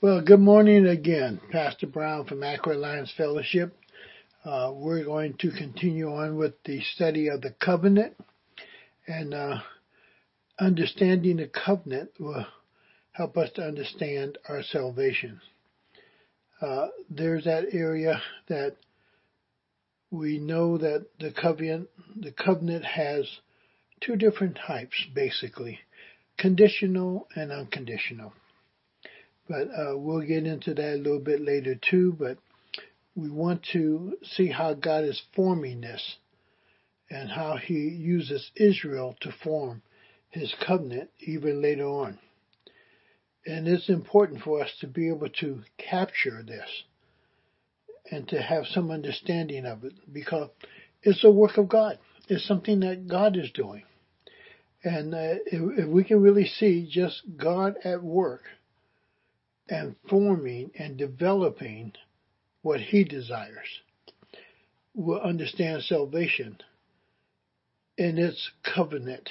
Well, good morning again. Pastor Brown from Aqua Alliance Fellowship. Uh, we're going to continue on with the study of the covenant and uh, understanding the covenant will help us to understand our salvation. Uh, there's that area that we know that the covenant, the covenant has two different types basically, conditional and unconditional. But uh, we'll get into that a little bit later too. But we want to see how God is forming this and how He uses Israel to form His covenant even later on. And it's important for us to be able to capture this and to have some understanding of it because it's a work of God. It's something that God is doing. And uh, if, if we can really see just God at work and forming and developing what He desires, we'll understand salvation in its covenant.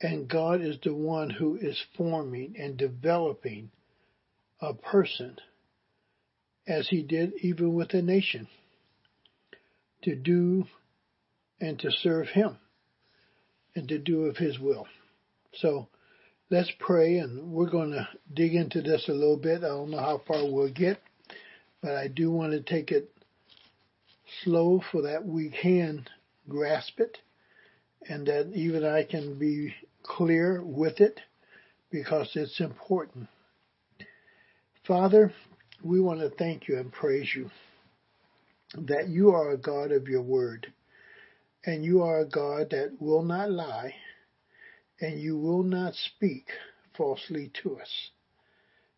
And God is the one who is forming and developing a person as he did even with a nation, to do and to serve him and to do of his will. So let's pray and we're going to dig into this a little bit. I don't know how far we'll get, but I do want to take it slow so that we can grasp it and that even I can be clear with it because it's important. Father, we want to thank you and praise you that you are a God of your word and you are a God that will not lie and you will not speak falsely to us.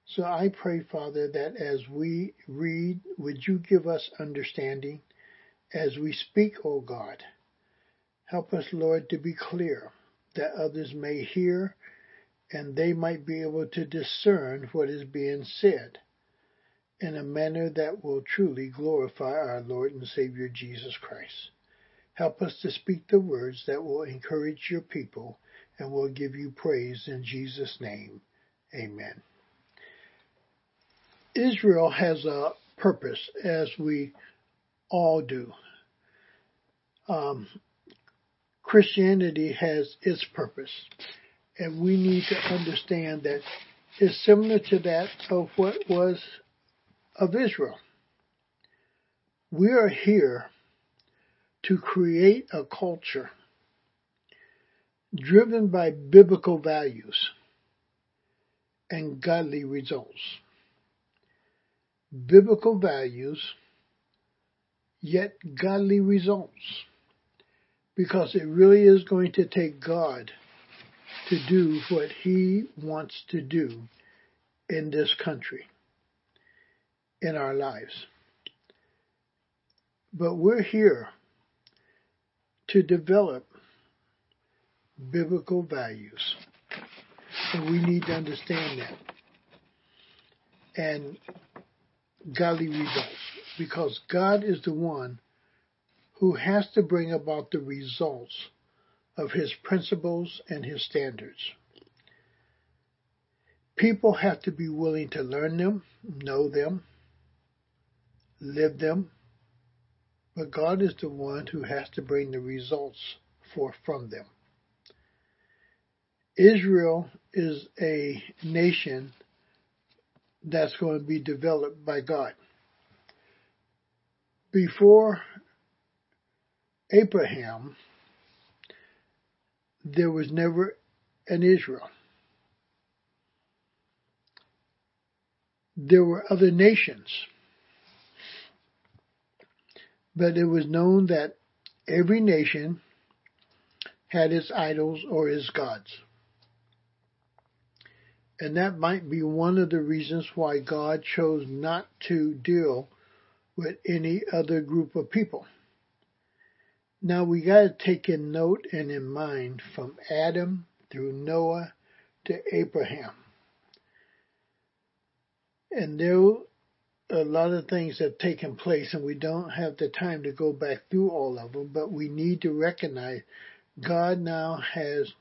So I pray, Father, that as we read, would you give us understanding as we speak, O God. Help us, Lord, to be clear that others may hear and they might be able to discern what is being said in a manner that will truly glorify our Lord and Savior Jesus Christ. Help us to speak the words that will encourage your people and we'll give you praise in Jesus' name. Amen. Israel has a purpose, as we all do. Um, Christianity has its purpose, and we need to understand that it's similar to that of what was of Israel. We are here to create a culture driven by biblical values and godly results. Biblical values, yet godly results. Because it really is going to take God to do what He wants to do in this country in our lives. But we're here to develop biblical values. And we need to understand that. And godly results. Because God is the one who has to bring about the results of his principles and his standards. People have to be willing to learn them, know them, live them, but God is the one who has to bring the results forth from them. Israel is a nation that's going to be developed by God. Before Abraham, there was never an Israel. There were other nations but it was known that every nation had its idols or its gods. And that might be one of the reasons why God chose not to deal with any other group of people. Now we got to take in note and in mind from Adam through Noah to Abraham. And there a lot of things that have taken place and we don't have the time to go back through all of them, but we need to recognize God now has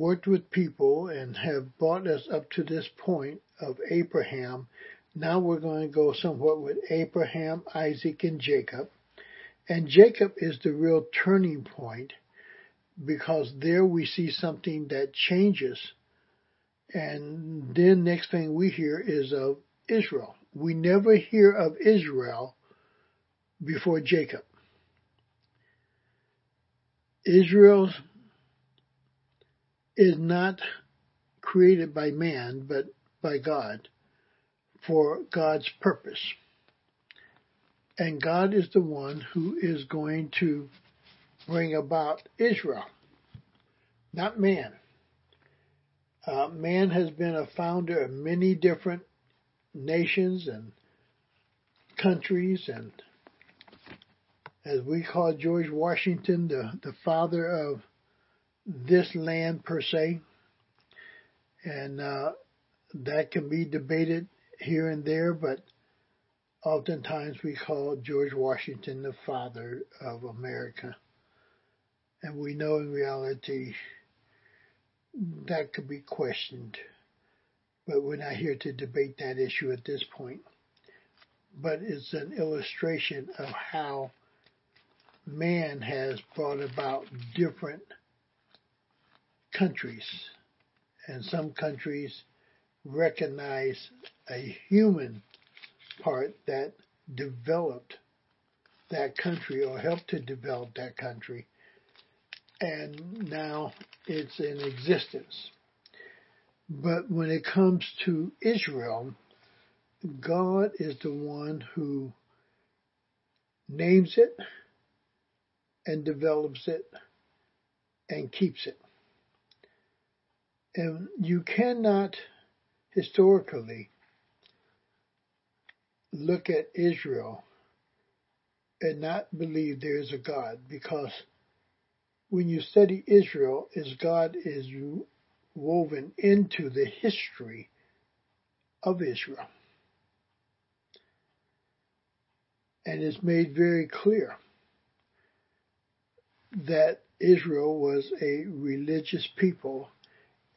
worked with people and have brought us up to this point of Abraham. Now we're going to go somewhat with Abraham, Isaac, and Jacob. And Jacob is the real turning point because there we see something that changes. And then next thing we hear is of Israel. We never hear of Israel before Jacob. Israel is not created by man, but by God for God's purpose. And God is the one who is going to bring about Israel, not man. Uh, man has been a founder of many different nations and countries and as we call George Washington the, the father of this land per se. And uh, that can be debated here and there, but oftentimes we call George Washington the father of America. And we know in reality that could be questioned, but we're not here to debate that issue at this point. But it's an illustration of how man has brought about different countries, and some countries recognize a human part that developed that country or helped to develop that country, and now it's in existence. But when it comes to Israel, God is the one who names it and develops it and keeps it. And you cannot historically look at Israel and not believe there is a God because when you study Israel, as God is woven into the history of Israel. And it's made very clear that Israel was a religious people,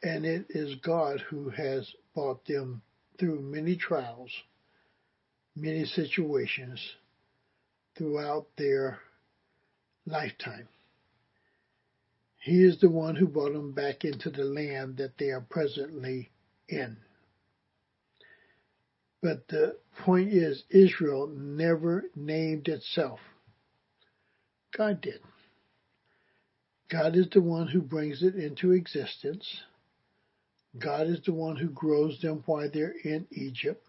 and it is God who has brought them through many trials, many situations throughout their lifetime. He is the one who brought them back into the land that they are presently in. But the point is, Israel never named itself. God did. God is the one who brings it into existence. God is the one who grows them while they're in Egypt.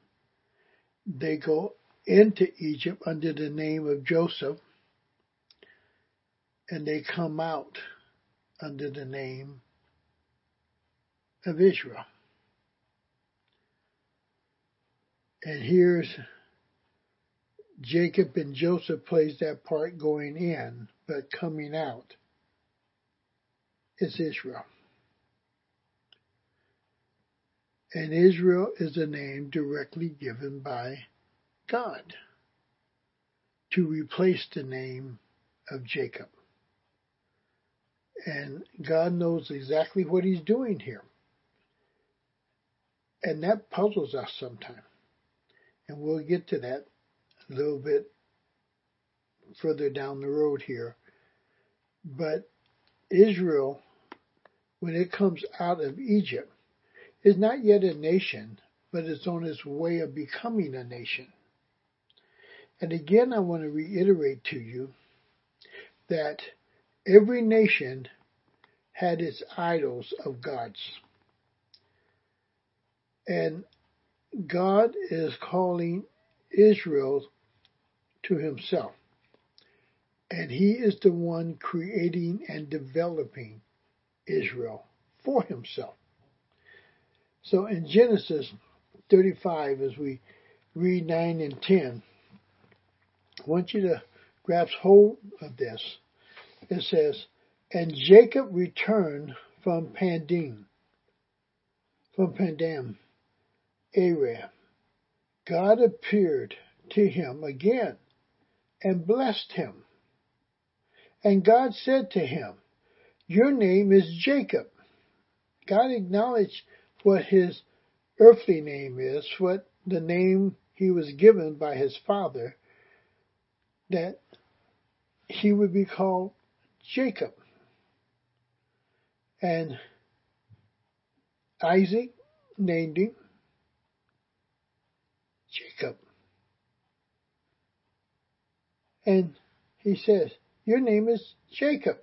They go into Egypt under the name of Joseph, and they come out under the name of Israel. And here's Jacob and Joseph plays that part going in, but coming out is Israel. And Israel is a name directly given by God to replace the name of Jacob. And God knows exactly what he's doing here. And that puzzles us sometimes. And we'll get to that a little bit further down the road here. But Israel, when it comes out of Egypt, is not yet a nation, but is on its way of becoming a nation. And again, I want to reiterate to you that every nation had its idols of gods. And God is calling Israel to himself. And he is the one creating and developing Israel for himself. So in Genesis 35, as we read 9 and 10, I want you to grasp hold of this. It says, And Jacob returned from Pandim, from Pandam, Aram. God appeared to him again and blessed him. And God said to him, Your name is Jacob, God acknowledged what his earthly name is, what the name he was given by his father, that he would be called Jacob. And Isaac named him Jacob. And he says, Your name is Jacob.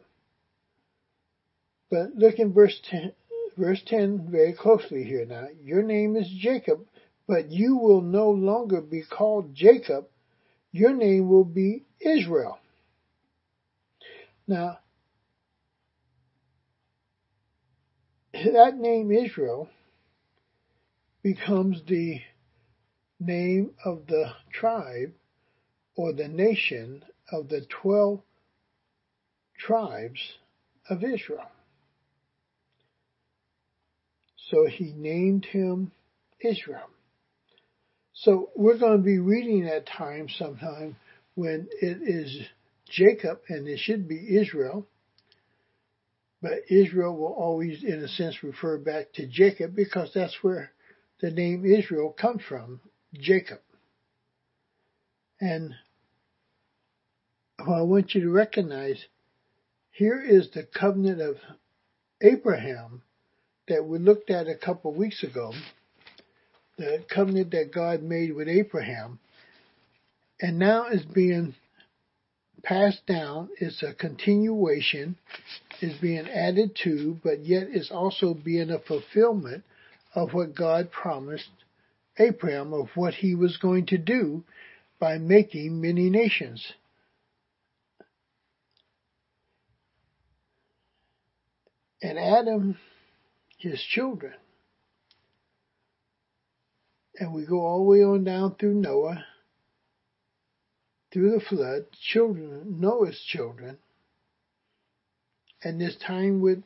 But look in verse 10, verse 10 very closely here now. Your name is Jacob, but you will no longer be called Jacob. Your name will be Israel. Now, that name Israel becomes the name of the tribe or the nation of the 12 tribes of Israel. So he named him Israel. So we're going to be reading at times sometime when it is Jacob and it should be Israel. But Israel will always, in a sense, refer back to Jacob because that's where the name Israel comes from, Jacob. And I want you to recognize here is the covenant of Abraham that we looked at a couple of weeks ago, the covenant that God made with Abraham, and now is being passed down. It's a continuation, is being added to, but yet is also being a fulfillment of what God promised Abraham of what he was going to do by making many nations. And Adam, his children. And we go all the way on down through Noah, through the flood, children, Noah's children, and this time with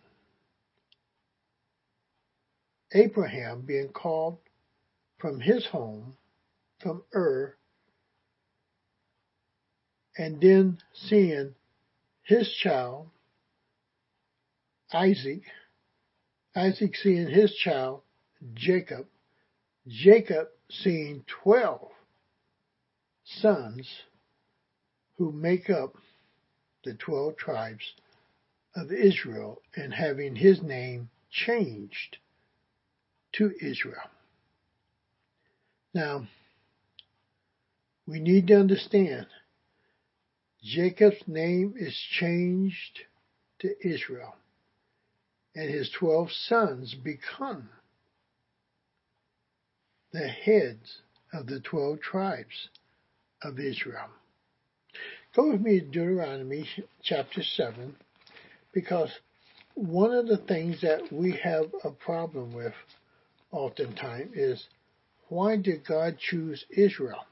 Abraham being called from his home, from Ur, and then seeing his child, Isaac, Isaac seeing his child, Jacob, Jacob seeing 12 sons who make up the 12 tribes of Israel and having his name changed to Israel. Now, we need to understand Jacob's name is changed to Israel, and his 12 sons become the heads of the 12 tribes of Israel. Go with me to Deuteronomy chapter 7, because one of the things that we have a problem with oftentimes is why did God choose Israel?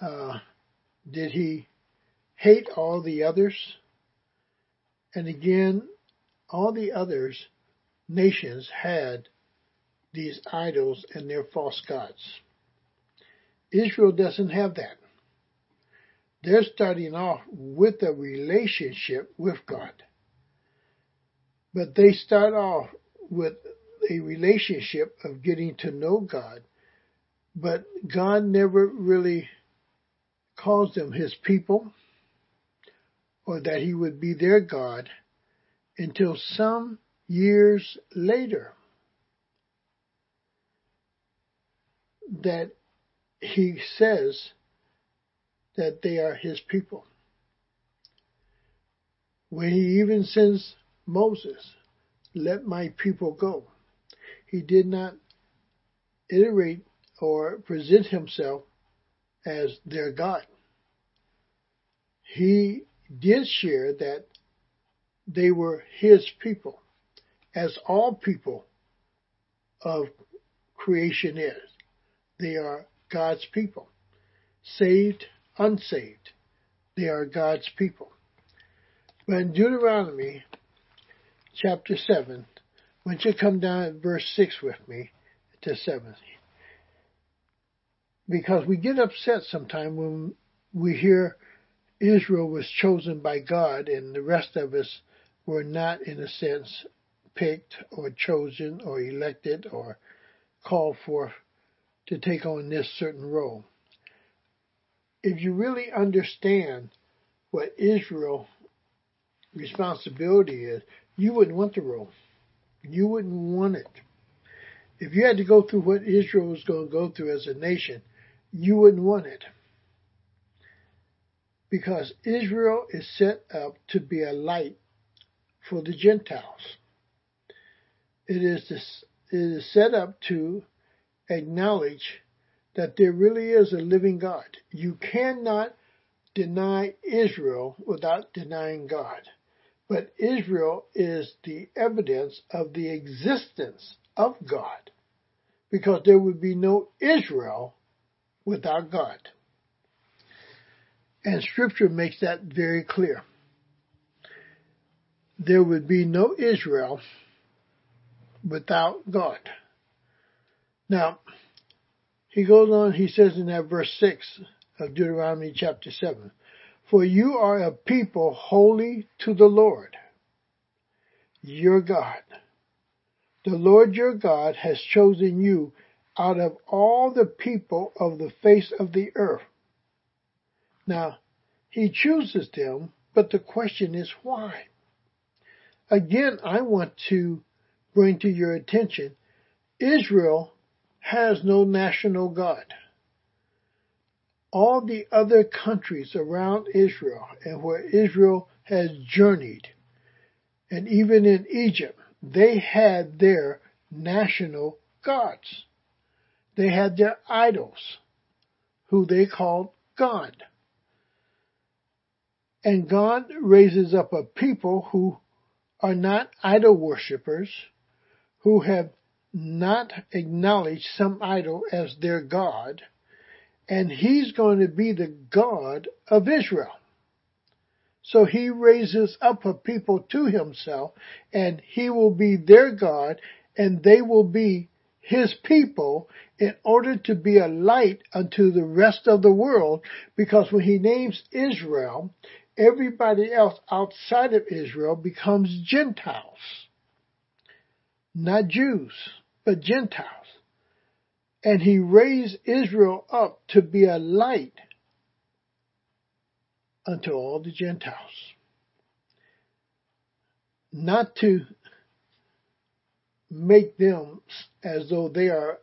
Uh, did he hate all the others? And again, all the others nations had these idols and their false gods. Israel doesn't have that. They're starting off with a relationship with God. But they start off with a relationship of getting to know God, but God never really calls them his people or that he would be their God until some years later that he says that they are his people. When he even sends Moses, let my people go he did not iterate or present himself as their God. He did share that they were his people, as all people of creation is. They are God's people. Saved, unsaved. They are God's people. But in Deuteronomy chapter 7, why don't you come down at verse 6 with me to 7? Because we get upset sometimes when we hear Israel was chosen by God and the rest of us were not, in a sense, picked or chosen or elected or called for to take on this certain role. If you really understand what Israel's responsibility is, you wouldn't want the role. You wouldn't want it. If you had to go through what Israel was going to go through as a nation, you wouldn't want it. Because Israel is set up to be a light for the Gentiles. It is, this, it is set up to acknowledge that there really is a living God. You cannot deny Israel without denying God. But Israel is the evidence of the existence of God because there would be no Israel without God. And scripture makes that very clear. There would be no Israel without God. Now, he goes on, he says in that verse 6 of Deuteronomy chapter 7, For you are a people holy to the Lord, your God. The Lord your God has chosen you out of all the people of the face of the earth. Now, he chooses them, but the question is why? Again, I want to bring to your attention, Israel has no national God. All the other countries around Israel and where Israel has journeyed, and even in Egypt, they had their national gods. They had their idols, who they called God. And God raises up a people who are not idol worshippers, who have not acknowledged some idol as their God, and he's going to be the God of Israel. So he raises up a people to himself and he will be their God and they will be his people in order to be a light unto the rest of the world because when he names Israel, everybody else outside of Israel becomes Gentiles. Not Jews, but Gentiles. And he raised Israel up to be a light unto all the Gentiles. Not to make them as though they are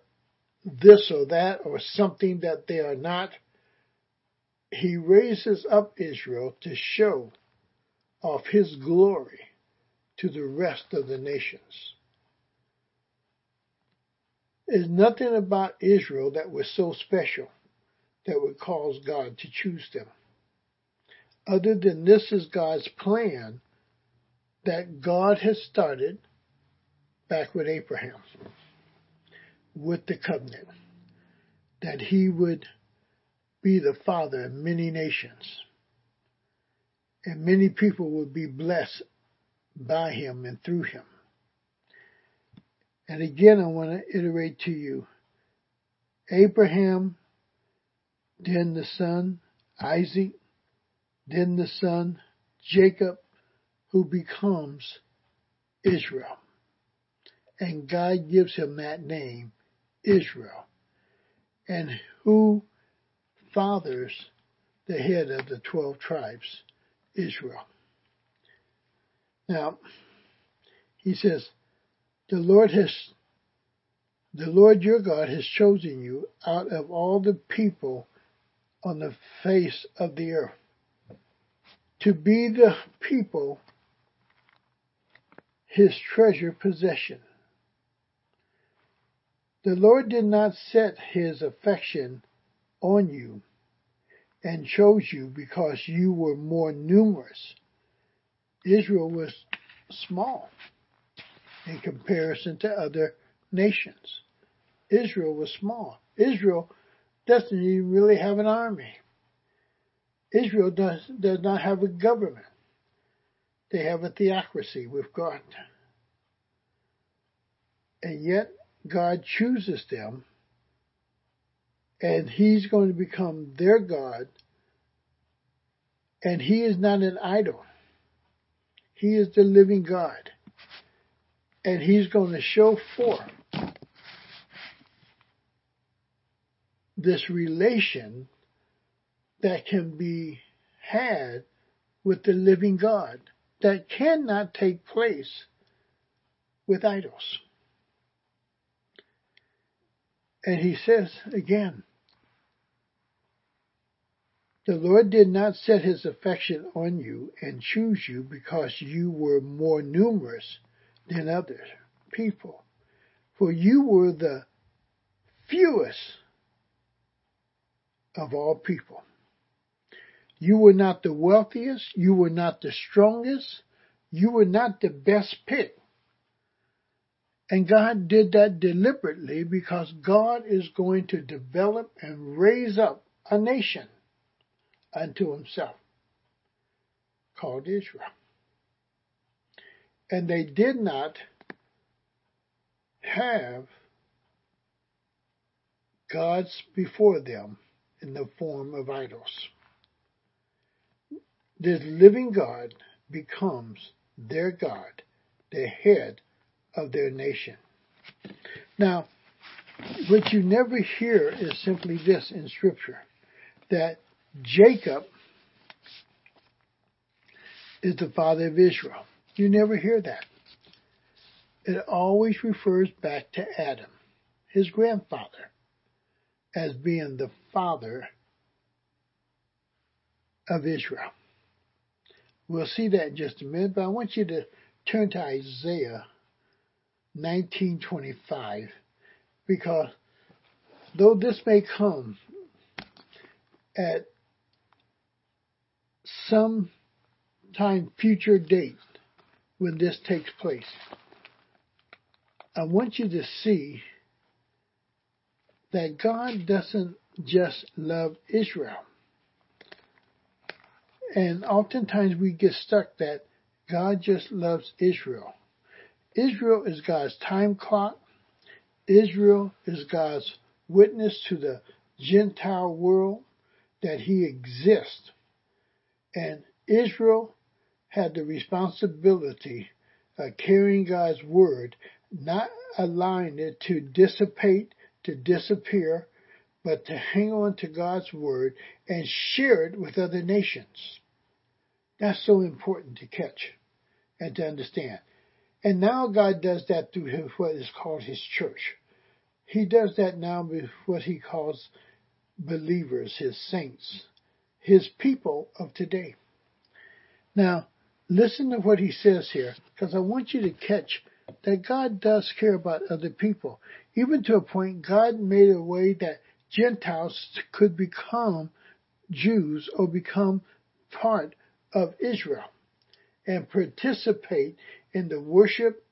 this or that or something that they are not. He raises up Israel to show off his glory to the rest of the nations. There's nothing about Israel that was so special that would cause God to choose them other than this is God's plan that God has started back with Abraham with the covenant that he would be the father of many nations and many people will be blessed by him and through him. And again, I want to iterate to you Abraham, then the son, Isaac, then the son, Jacob, who becomes Israel. And God gives him that name, Israel, and who fathers the head of the 12 tribes, Israel. Now, he says, the Lord has, the Lord your God has chosen you out of all the people on the face of the earth to be the people his treasure possession. The Lord did not set his affection on you and chose you because you were more numerous. Israel was small in comparison to other nations. Israel was small. Israel doesn't even really have an army. Israel does, does not have a government. They have a theocracy with God. And yet God chooses them and he's going to become their God. And he is not an idol. He is the living God. And he's going to show forth this relation that can be had with the living God that cannot take place with idols. And he says again, the Lord did not set his affection on you and choose you because you were more numerous than other people, for you were the fewest of all people. You were not the wealthiest, you were not the strongest, you were not the best pick. And God did that deliberately because God is going to develop and raise up a nation unto himself called Israel. And they did not have gods before them in the form of idols. This living God becomes their God, the head of their nation. Now, what you never hear is simply this in Scripture that Jacob is the father of Israel. You never hear that. It always refers back to Adam, his grandfather, as being the father of Israel. We'll see that in just a minute, but I want you to turn to Isaiah 1925 because though this may come at some time future date when this takes place, I want you to see that God doesn't just love Israel. And oftentimes we get stuck that God just loves Israel. Israel is God's time clock. Israel is God's witness to the Gentile world that he exists. And Israel had the responsibility of carrying God's word, not allowing it to dissipate, to disappear, but to hang on to God's word and share it with other nations. That's so important to catch and to understand. And now God does that through his, what is called his church. He does that now with what he calls believers, his saints, his people of today. Now, listen to what he says here, because I want you to catch that God does care about other people. Even to a point, God made a way that Gentiles could become Jews or become part of Israel and participate in the worship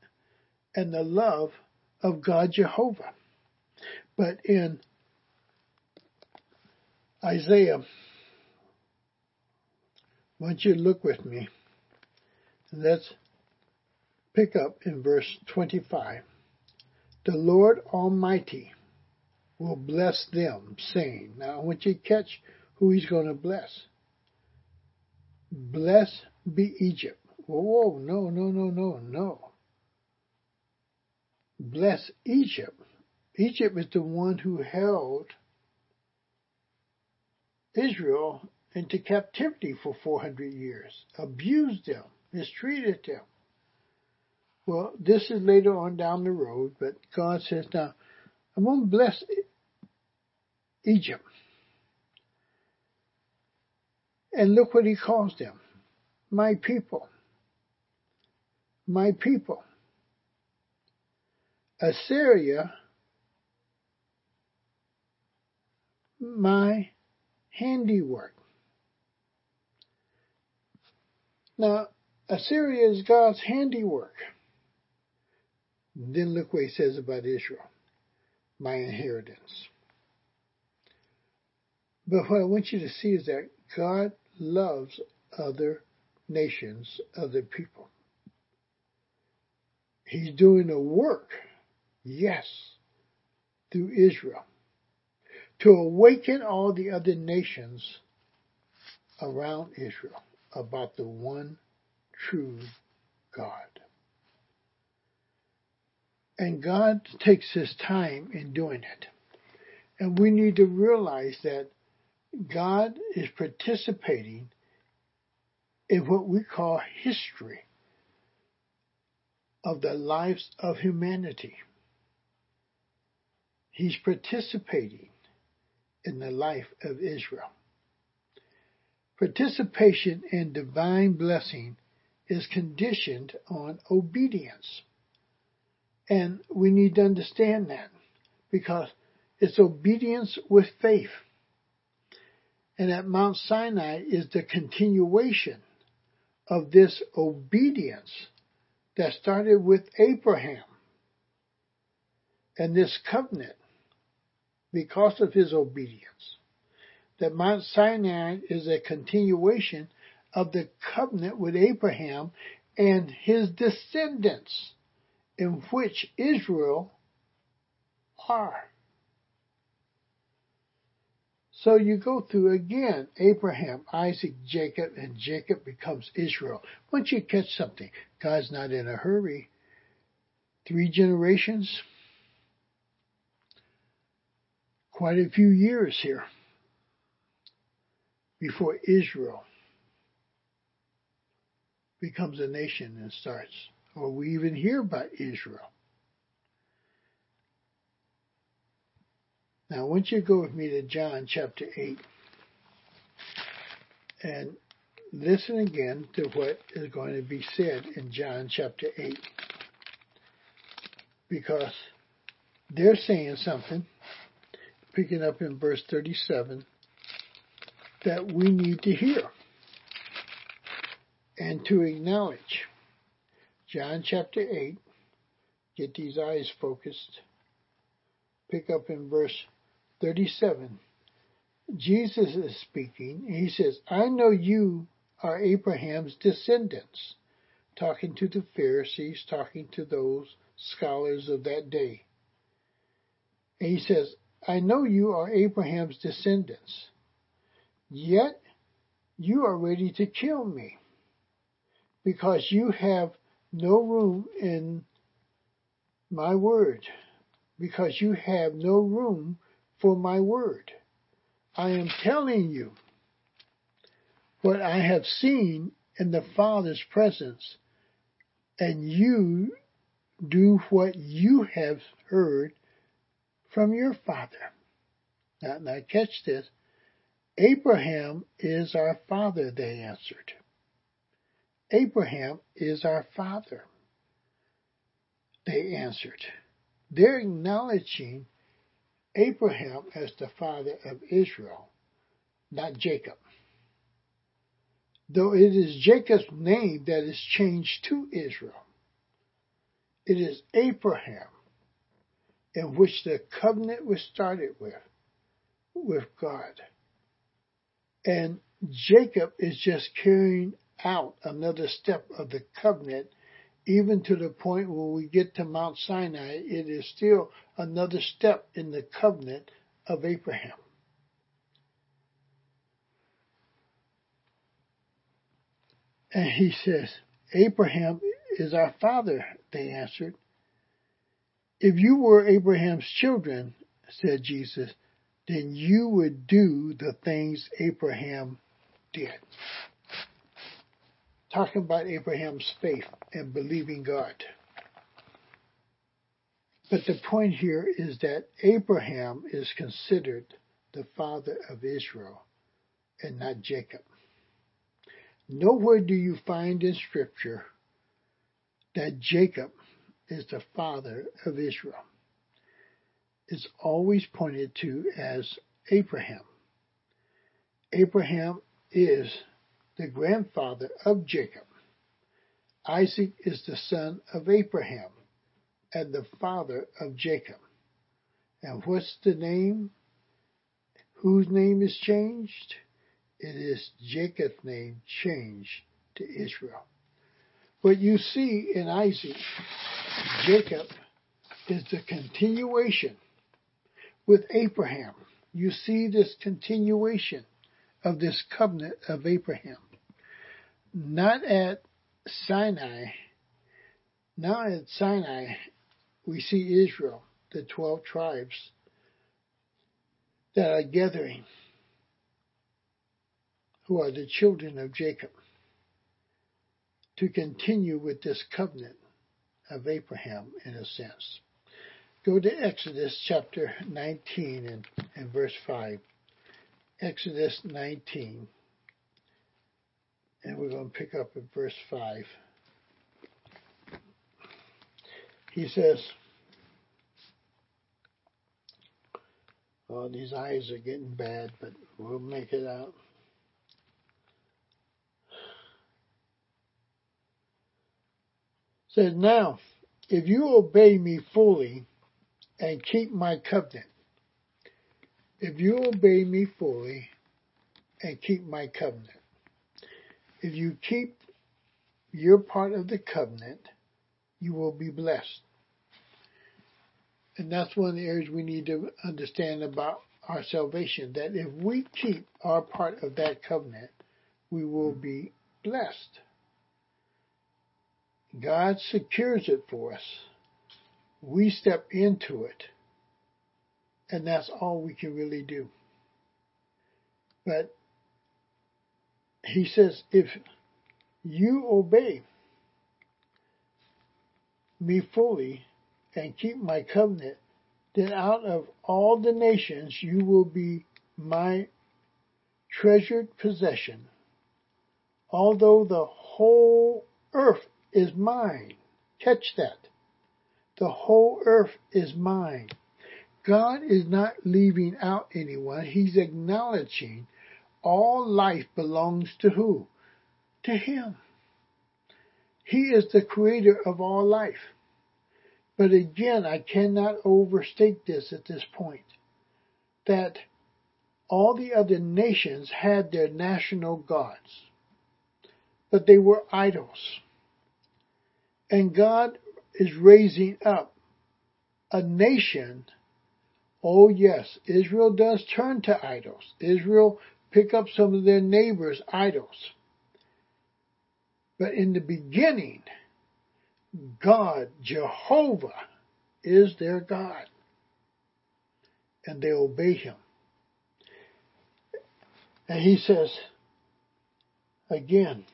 and the love of God Jehovah. But in Isaiah, want you to look with me. Let's pick up in verse 25. The Lord Almighty will bless them, saying, Now I want you to catch who he's going to bless. Bless be Egypt. Whoa, no, no, no, no, no. Bless Egypt. Egypt is the one who held Israel into captivity for 400 years, abused them, mistreated them. Well, this is later on down the road, but God says, now, I'm going to bless Egypt. And look what he calls them. My people my people. Assyria, my handiwork. Now, Assyria is God's handiwork. Then look what he says about Israel, my inheritance. But what I want you to see is that God loves other nations, other people. He's doing a work, yes, through Israel, to awaken all the other nations around Israel about the one true God. And God takes his time in doing it. And we need to realize that God is participating in what we call history of the lives of humanity. He's participating in the life of Israel. Participation in divine blessing is conditioned on obedience. And we need to understand that because it's obedience with faith. And at Mount Sinai is the continuation of this obedience that started with Abraham and this covenant because of his obedience. That Mount Sinai is a continuation of the covenant with Abraham and his descendants, in which Israel are. So you go through again Abraham, Isaac, Jacob, and Jacob becomes Israel. Once you catch something, God's not in a hurry. Three generations, quite a few years here before Israel becomes a nation and starts, or we even hear about Israel. Now, want you go with me to John chapter 8 and listen again to what is going to be said in John chapter 8. Because they're saying something picking up in verse 37, that we need to hear and to acknowledge. John chapter 8, get these eyes focused. Pick up in verse 37. Jesus is speaking, he says, I know you are Abraham's descendants, talking to the Pharisees, talking to those scholars of that day. And he says, I know you are Abraham's descendants, yet you are ready to kill me because you have no room in my word, because you have no room for my word. I am telling you what I have seen in the Father's presence, and you do what you have heard from your father. Now, now catch this. Abraham is our father, they answered. Abraham is our father, they answered. They're acknowledging Abraham as the father of Israel, not Jacob. Though it is Jacob's name that is changed to Israel, it is Abraham in which the covenant was started with, with God. And Jacob is just carrying out another step of the covenant, even to the point when we get to Mount Sinai, it is still another step in the covenant of Abraham. And he says, Abraham is our father, they answered. If you were Abraham's children, said Jesus, then you would do the things Abraham did. Talking about Abraham's faith and believing God. But the point here is that Abraham is considered the father of Israel and not Jacob. Nowhere do you find in Scripture that Jacob is the father of Israel. It's always pointed to as Abraham. Abraham is the grandfather of Jacob. Isaac is the son of Abraham and the father of Jacob. And what's the name? Whose name is changed? It is Jacob's name changed to Israel. But you see in Isaac, Jacob is the continuation with Abraham. You see this continuation of this covenant of Abraham. Not at Sinai, not at Sinai, we see Israel, the 12 tribes that are gathering, who are the children of Jacob, to continue with this covenant of Abraham in a sense. Go to Exodus chapter 19 and, and verse 5. Exodus 19, and we're going to pick up at verse 5. He says, Oh, these eyes are getting bad, but we'll make it out. Says, Now, if you obey me fully and keep my covenant, if you obey me fully and keep my covenant, if you keep your part of the covenant, you will be blessed. And that's one of the areas we need to understand about our salvation, that if we keep our part of that covenant, we will be blessed. God secures it for us. We step into it and that's all we can really do. But he says, if you obey me fully and keep my covenant, then out of all the nations you will be my treasured possession. Although the whole earth is mine. Catch that. The whole earth is mine. God is not leaving out anyone. He's acknowledging all life belongs to who? To Him. He is the creator of all life. But again, I cannot overstate this at this point. That all the other nations had their national gods. But they were idols. And God is raising up a nation Oh yes, Israel does turn to idols. Israel pick up some of their neighbors' idols. But in the beginning, God, Jehovah, is their God. And they obey him. And he says, again,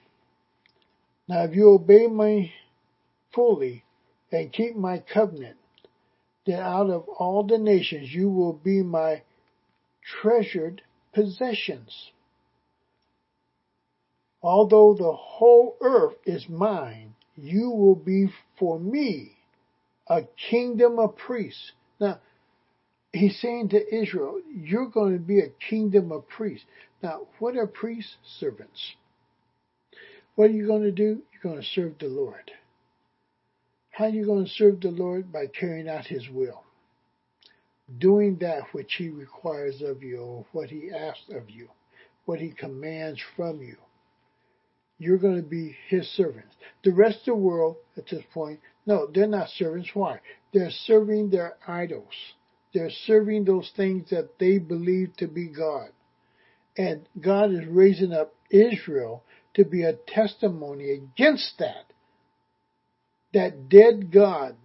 now if you obey me fully and keep my covenant, that out of all the nations you will be my treasured possessions. Although the whole earth is mine, you will be for me a kingdom of priests. Now, he's saying to Israel, you're going to be a kingdom of priests. Now, what are priests? Servants. What are you going to do? You're going to serve the Lord. How are you going to serve the Lord? By carrying out His will. Doing that which He requires of you, or what He asks of you, what He commands from you. You're going to be His servants. The rest of the world, at this point, no, they're not servants. Why? They're serving their idols. They're serving those things that they believe to be God. And God is raising up Israel to be a testimony against that that dead God,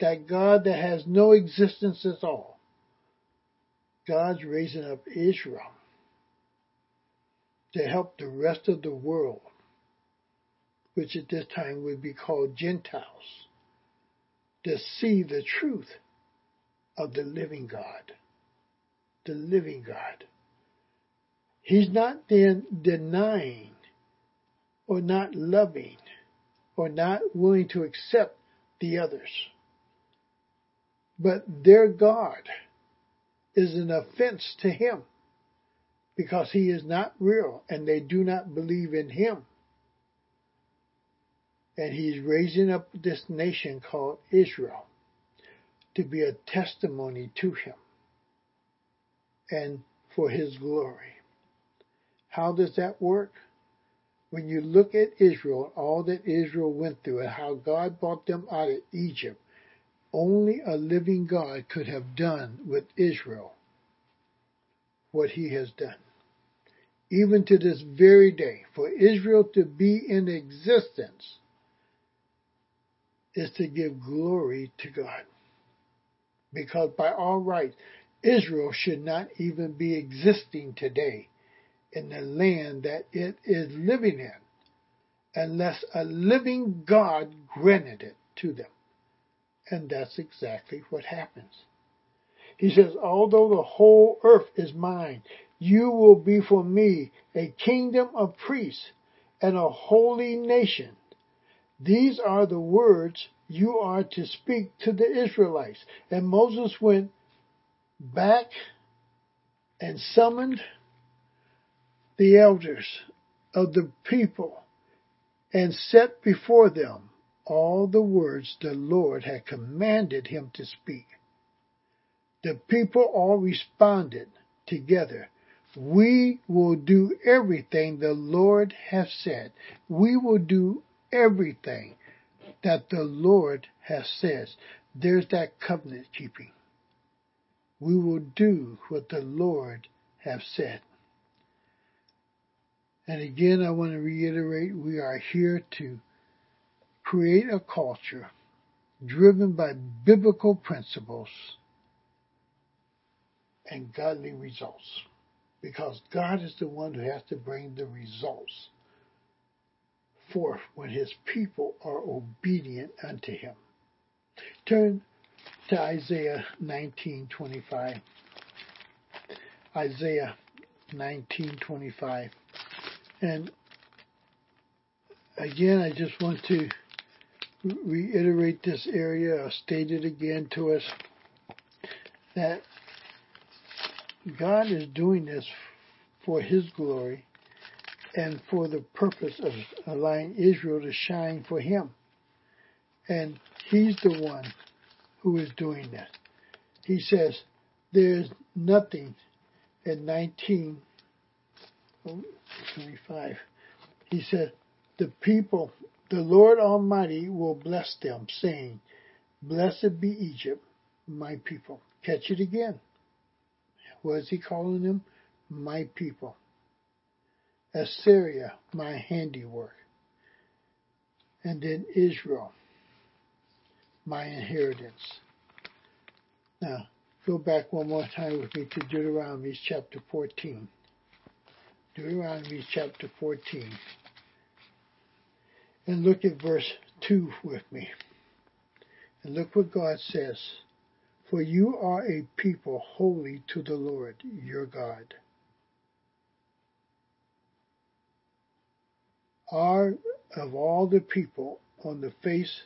that God that has no existence at all, God's raising up Israel to help the rest of the world, which at this time would be called Gentiles, to see the truth of the living God. The living God. He's not then denying or not loving or not willing to accept the others. But their God is an offense to him because he is not real and they do not believe in him. And he's raising up this nation called Israel to be a testimony to him and for his glory. How does that work? When you look at Israel, and all that Israel went through and how God brought them out of Egypt, only a living God could have done with Israel what he has done. Even to this very day, for Israel to be in existence, is to give glory to God. Because by all rights, Israel should not even be existing today in the land that it is living in unless a living God granted it to them. And that's exactly what happens. He says, although the whole earth is mine, you will be for me a kingdom of priests and a holy nation. These are the words you are to speak to the Israelites. And Moses went back and summoned the elders of the people and set before them all the words the Lord had commanded him to speak. The people all responded together. We will do everything the Lord has said. We will do everything that the Lord has said. There's that covenant keeping. We will do what the Lord has said. And again, I want to reiterate, we are here to create a culture driven by biblical principles and godly results. Because God is the one who has to bring the results forth when his people are obedient unto him. Turn to Isaiah 19:25. Isaiah 19:25. And again, I just want to reiterate this area, state it again to us that God is doing this for His glory and for the purpose of allowing Israel to shine for Him. And He's the one who is doing that. He says, there's nothing in 1925. He said, the people, the Lord Almighty will bless them, saying, Blessed be Egypt, my people. Catch it again. What is he calling them? My people. Assyria, my handiwork. And then Israel, my inheritance. Now, go back one more time with me to Deuteronomy chapter 14. Deuteronomy chapter 14. And look at verse 2 with me. And look what God says. For you are a people holy to the Lord your God. Are of all the people on the face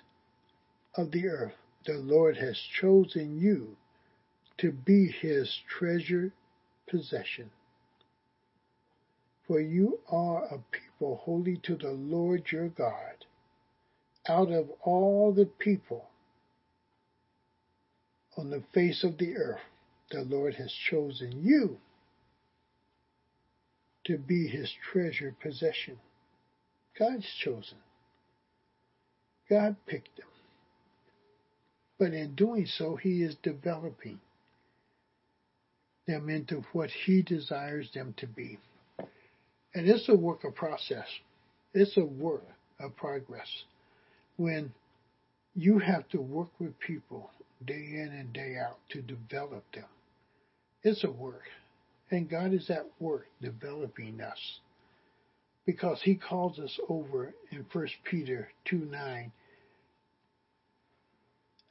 of the earth, the Lord has chosen you to be his treasured possession. For you are a people holy to the Lord your God. Out of all the people on the face of the earth, the Lord has chosen you to be his treasured possession. God's chosen. God picked them. But in doing so, he is developing them into what he desires them to be. And it's a work of process. It's a work of progress. When you have to work with people day in and day out to develop them. It's a work. And God is at work developing us. Because he calls us over in 1 Peter 2 9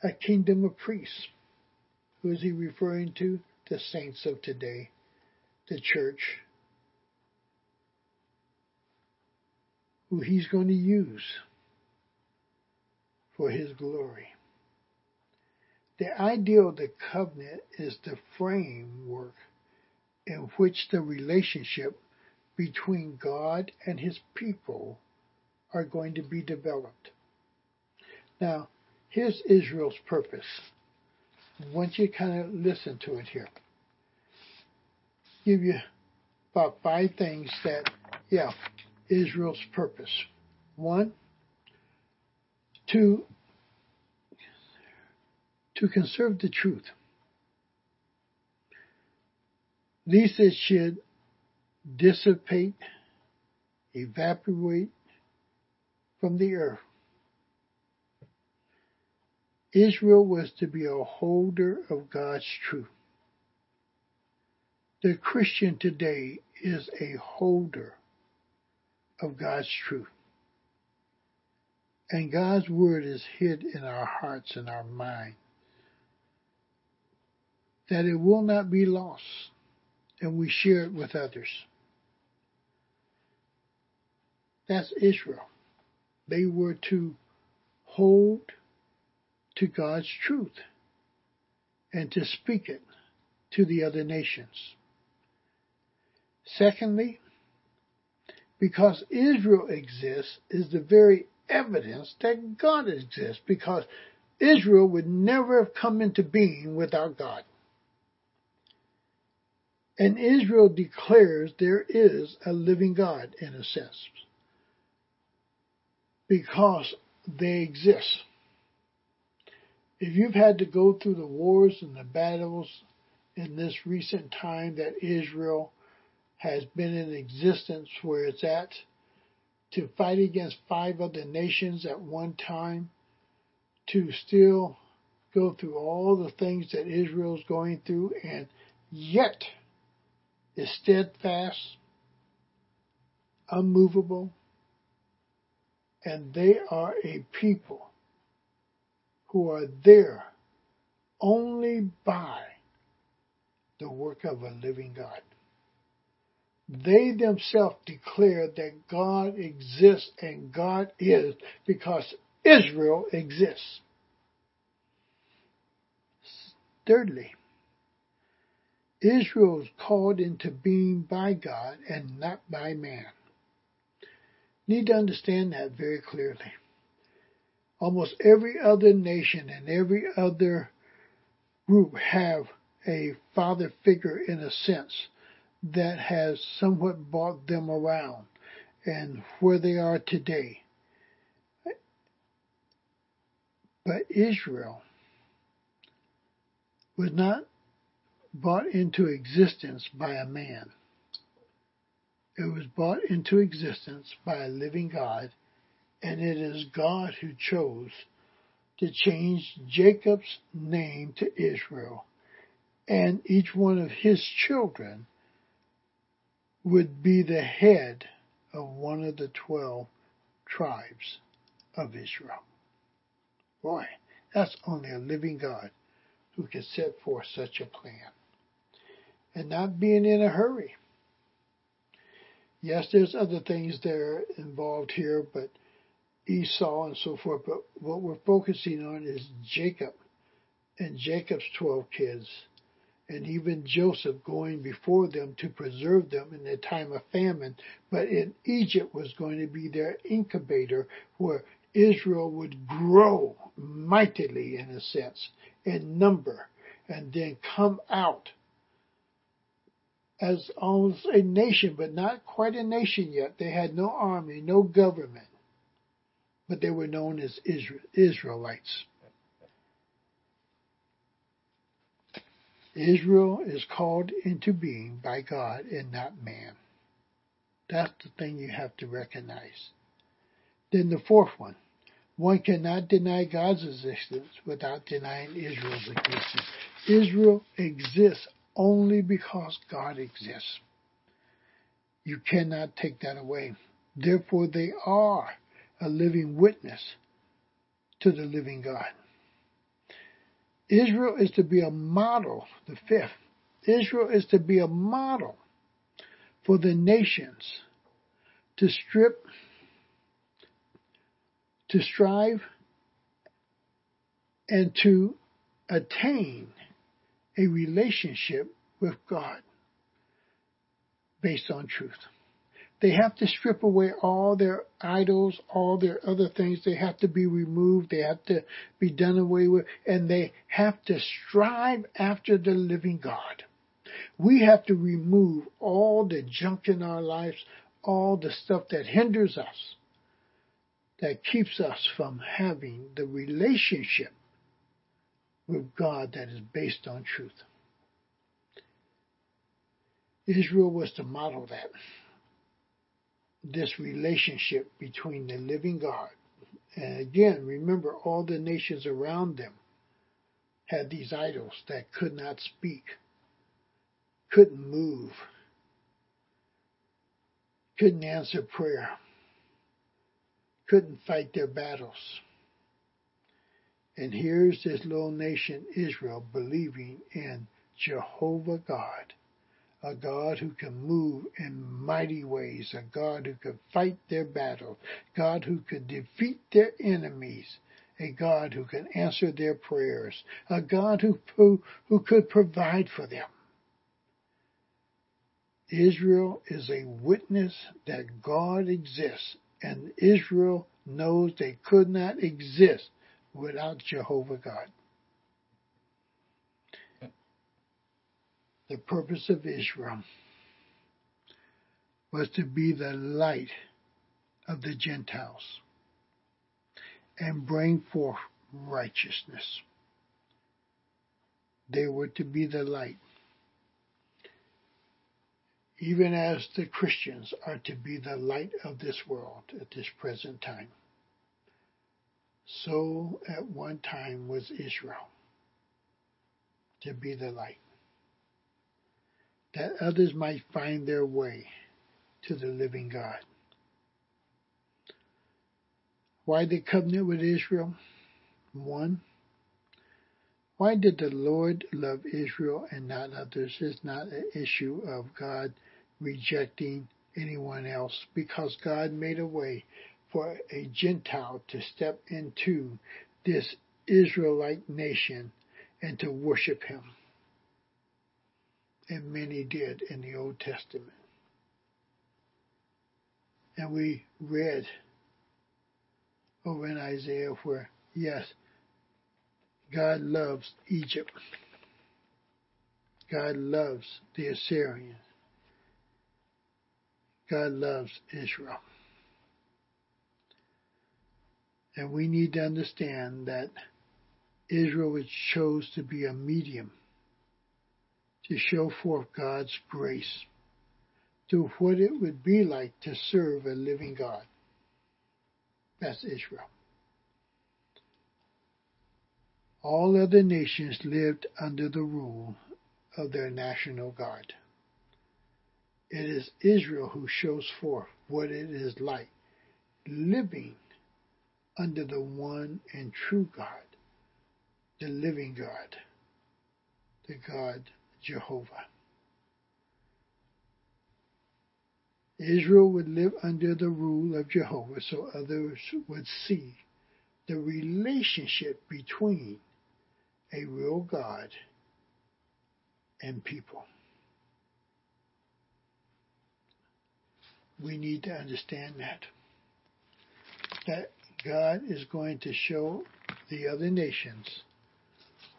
a kingdom of priests. Who is he referring to? The saints of today, the church, who he's going to use for his glory. The idea of the covenant is the framework in which the relationship between God and his people are going to be developed. Now, here's Israel's purpose. I want you to kind of listen to it here. Give you about five things that, yeah, Israel's purpose. One, to to conserve the truth. Lest should dissipate, evaporate from the earth. Israel was to be a holder of God's truth. The Christian today is a holder of God's truth. And God's word is hid in our hearts and our mind that it will not be lost and we share it with others. That's Israel. They were to hold to God's truth and to speak it to the other nations. Secondly, because Israel exists is the very evidence that God exists because Israel would never have come into being without God. And Israel declares there is a living God in a sense because they exist. If you've had to go through the wars and the battles in this recent time that Israel has been in existence where it's at, to fight against five other nations at one time, to still go through all the things that Israel's going through, and yet is steadfast, unmovable, and they are a people who are there only by the work of a living God. They themselves declare that God exists and God is because Israel exists. Thirdly, Israel is called into being by God and not by man. Need to understand that very clearly. Almost every other nation and every other group have a father figure in a sense that has somewhat brought them around and where they are today. But Israel was not brought into existence by a man. It was brought into existence by a living God, and it is God who chose to change Jacob's name to Israel, and each one of his children would be the head of one of the twelve tribes of Israel. Boy, that's only a living God who can set forth such a plan. And not being in a hurry. Yes, there's other things there involved here, but Esau and so forth, but what we're focusing on is Jacob and Jacob's 12 kids and even Joseph going before them to preserve them in the time of famine. But in Egypt was going to be their incubator where Israel would grow mightily in a sense, in number, and then come out as almost a nation, but not quite a nation yet. They had no army, no government, but they were known as Israelites. Israel is called into being by God and not man. That's the thing you have to recognize. Then the fourth one. One cannot deny God's existence without denying Israel's existence. Israel exists only because God exists. You cannot take that away. Therefore, they are a living witness to the living God. Israel is to be a model, the fifth. Israel is to be a model for the nations to strip, to strive, and to attain a relationship with God based on truth. They have to strip away all their idols, all their other things. They have to be removed. They have to be done away with. And they have to strive after the living God. We have to remove all the junk in our lives, all the stuff that hinders us, that keeps us from having the relationship with God that is based on truth. Israel was to model that this relationship between the living God. And again, remember all the nations around them had these idols that could not speak, couldn't move, couldn't answer prayer, couldn't fight their battles. And here's this little nation, Israel, believing in Jehovah God, a God who can move in mighty ways, a God who could fight their battles, God who could defeat their enemies, a God who can answer their prayers, a God who, who, who could provide for them. Israel is a witness that God exists, and Israel knows they could not exist without Jehovah God. The purpose of Israel was to be the light of the Gentiles and bring forth righteousness. They were to be the light. Even as the Christians are to be the light of this world at this present time, so at one time was Israel to be the light, that others might find their way to the living God. Why the covenant with Israel? One, why did the Lord love Israel and not others? It's not an issue of God rejecting anyone else because God made a way for a Gentile to step into this Israelite nation and to worship him. And many did in the Old Testament. And we read over in Isaiah where, yes, God loves Egypt. God loves the Assyrians. God loves Israel. And we need to understand that Israel chose to be a medium to show forth God's grace to what it would be like to serve a living God. That's Israel. All other nations lived under the rule of their national God. It is Israel who shows forth what it is like living under the one and true God, the living God, the God Jehovah. Israel would live under the rule of Jehovah so others would see the relationship between a real God and people. We need to understand that. That God is going to show the other nations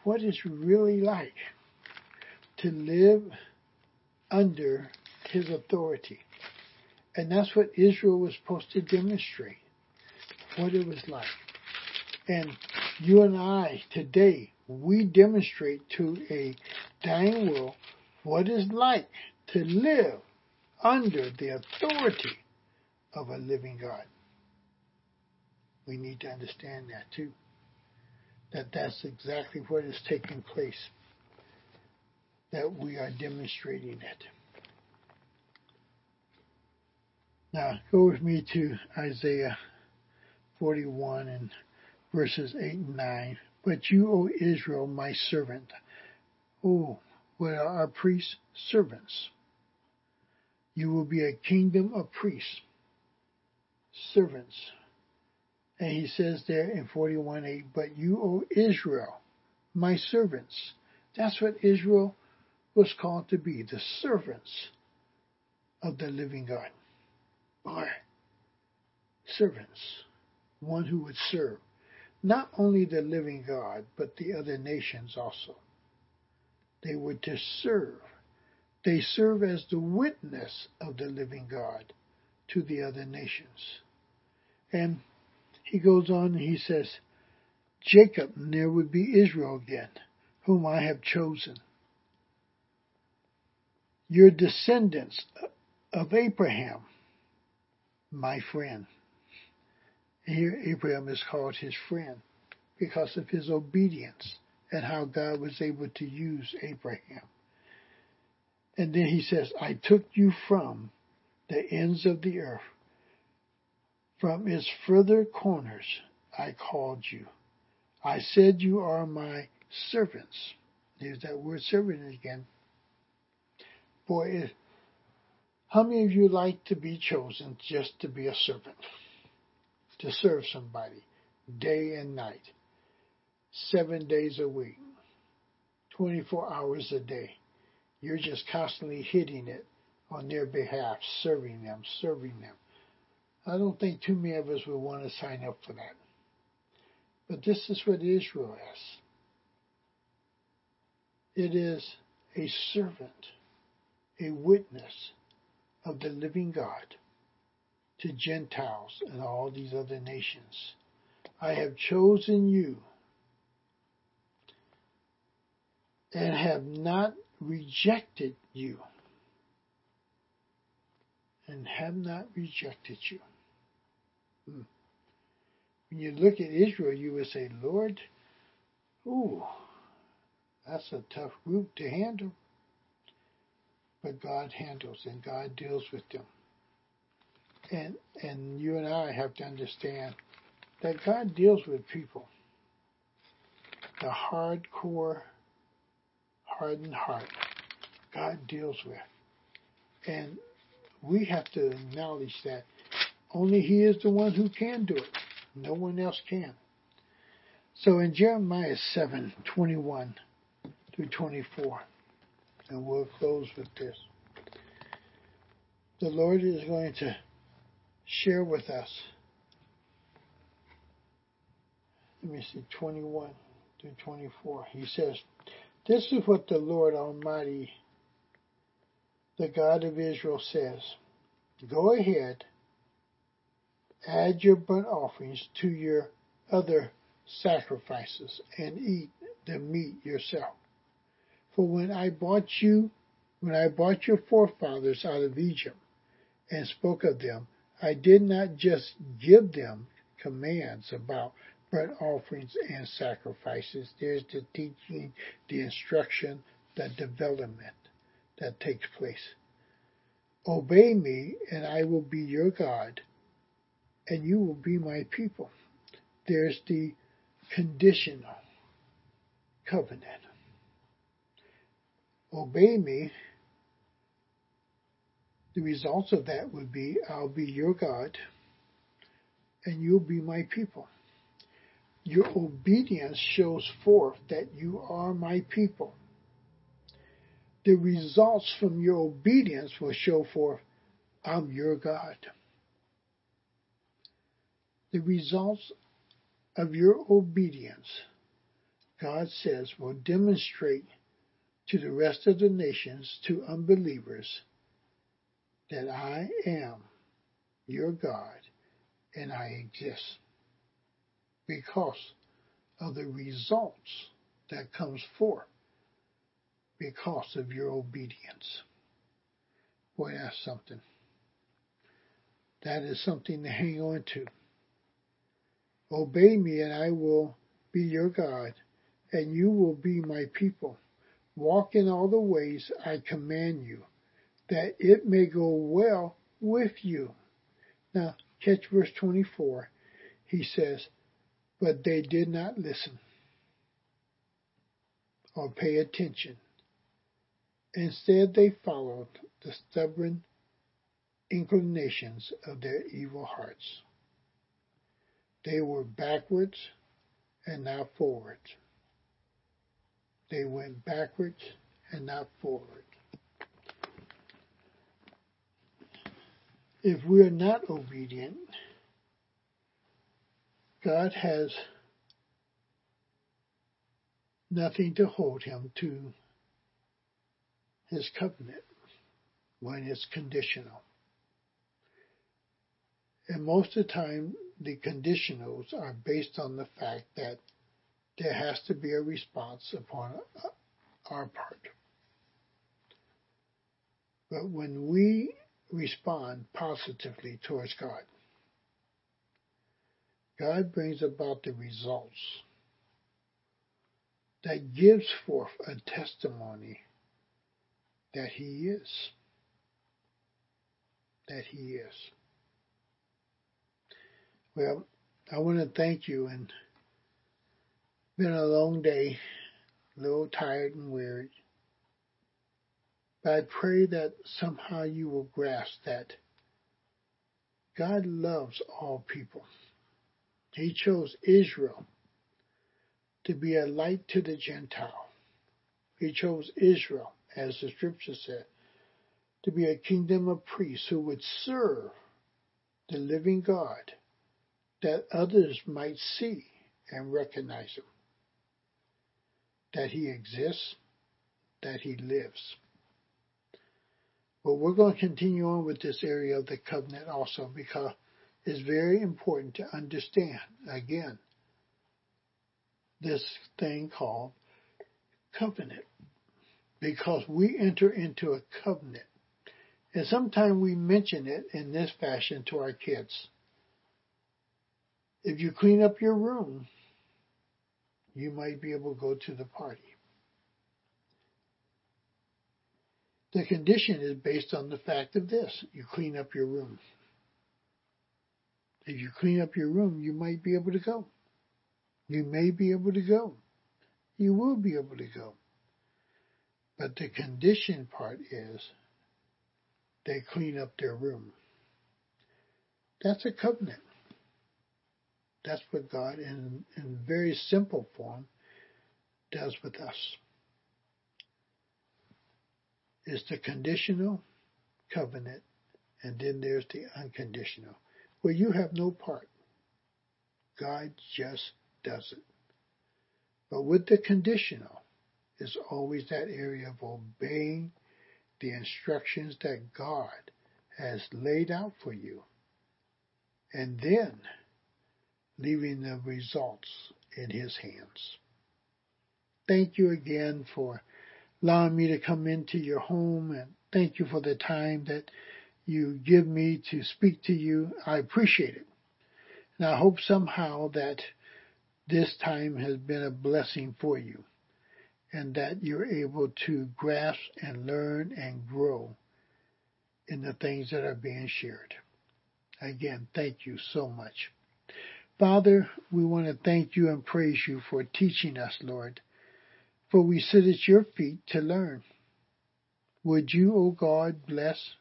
what it's really like to live under his authority. And that's what Israel was supposed to demonstrate, what it was like. And you and I today, we demonstrate to a dying world what it's like to live under the authority of a living God. We need to understand that too. That that's exactly what is taking place. That we are demonstrating it. Now, go with me to Isaiah 41 and verses 8 and 9. But you, O Israel, my servant, oh, what are our priests? Servants. You will be a kingdom of priests, servants. And he says there in 41 8, but you, O Israel, my servants. That's what Israel was called to be, the servants of the living God are servants, one who would serve not only the living God, but the other nations also. They were to serve. They serve as the witness of the living God to the other nations. And he goes on and he says, Jacob, and there would be Israel again, whom I have chosen. Your descendants of Abraham, my friend. Here, Abraham is called his friend because of his obedience and how God was able to use Abraham. And then he says, I took you from the ends of the earth. From its further corners I called you. I said you are my servants. There's that word servant again. Boy, how many of you like to be chosen just to be a servant? To serve somebody day and night, seven days a week, 24 hours a day. You're just constantly hitting it on their behalf, serving them, serving them. I don't think too many of us would want to sign up for that. But this is what Israel is. It is a servant, a witness of the living God to Gentiles and all these other nations. I have chosen you and have not rejected you. And have not rejected you. Hmm. When you look at Israel, you would say, Lord, ooh, that's a tough group to handle. But God handles and God deals with them. And and you and I have to understand that God deals with people. The hardcore, hardened heart, God deals with. And we have to acknowledge that only He is the one who can do it. No one else can. So in Jeremiah 7 21 through 24, and we'll close with this. The Lord is going to share with us. Let me see, 21 through 24. He says, This is what the Lord Almighty, the God of Israel, says Go ahead, add your burnt offerings to your other sacrifices, and eat the meat yourself. For when I bought you, when I bought your forefathers out of Egypt, and spoke of them, I did not just give them commands about burnt offerings and sacrifices. There's the teaching, the instruction, the development that takes place. Obey me, and I will be your God, and you will be my people. There's the conditional covenant. Obey me, the results of that would be I'll be your God and you'll be my people. Your obedience shows forth that you are my people. The results from your obedience will show forth I'm your God. The results of your obedience, God says, will demonstrate to the rest of the nations, to unbelievers, that I am your God and I exist because of the results that comes forth because of your obedience. Boy, that's something. That is something to hang on to. Obey me and I will be your God and you will be my people. Walk in all the ways I command you that it may go well with you. Now, catch verse 24. He says, But they did not listen or pay attention. Instead, they followed the stubborn inclinations of their evil hearts. They were backwards and not forwards. They went backwards and not forward. if we're not obedient, God has nothing to hold him to his covenant when it's conditional. And most of the time, the conditionals are based on the fact that there has to be a response upon uh, our part. But when we respond positively towards God. God brings about the results that gives forth a testimony that He is. That He is. Well, I want to thank you and been a long day, a little tired and weary. But I pray that somehow you will grasp that God loves all people. He chose Israel to be a light to the Gentile. He chose Israel, as the scripture said, to be a kingdom of priests who would serve the living God that others might see and recognize him. That he exists, that he lives. But we're going to continue on with this area of the covenant also because it's very important to understand, again, this thing called covenant. Because we enter into a covenant. And sometimes we mention it in this fashion to our kids. If you clean up your room, you might be able to go to the party. The condition is based on the fact of this. You clean up your room. If you clean up your room, you might be able to go. You may be able to go. You will be able to go. But the condition part is they clean up their room. That's a covenant. That's what God, in, in very simple form, does with us. It's the conditional covenant, and then there's the unconditional, where you have no part. God just does it. But with the conditional is always that area of obeying the instructions that God has laid out for you. And then leaving the results in His hands. Thank you again for allowing me to come into your home and thank you for the time that you give me to speak to you. I appreciate it. And I hope somehow that this time has been a blessing for you and that you're able to grasp and learn and grow in the things that are being shared. Again, thank you so much. Father, we want to thank you and praise you for teaching us, Lord, for we sit at your feet to learn. Would you, O God, bless?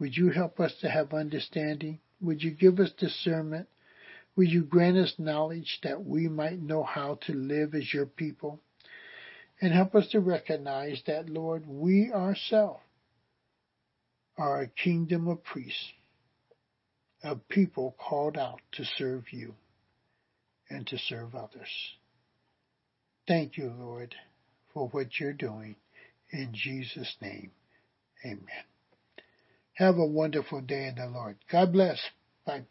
Would you help us to have understanding? Would you give us discernment? Would you grant us knowledge that we might know how to live as your people? And help us to recognize that, Lord, we ourselves are a kingdom of priests, a people called out to serve you and to serve others. Thank you, Lord, for what you're doing. In Jesus' name, amen. Have a wonderful day in the Lord. God bless. Bye.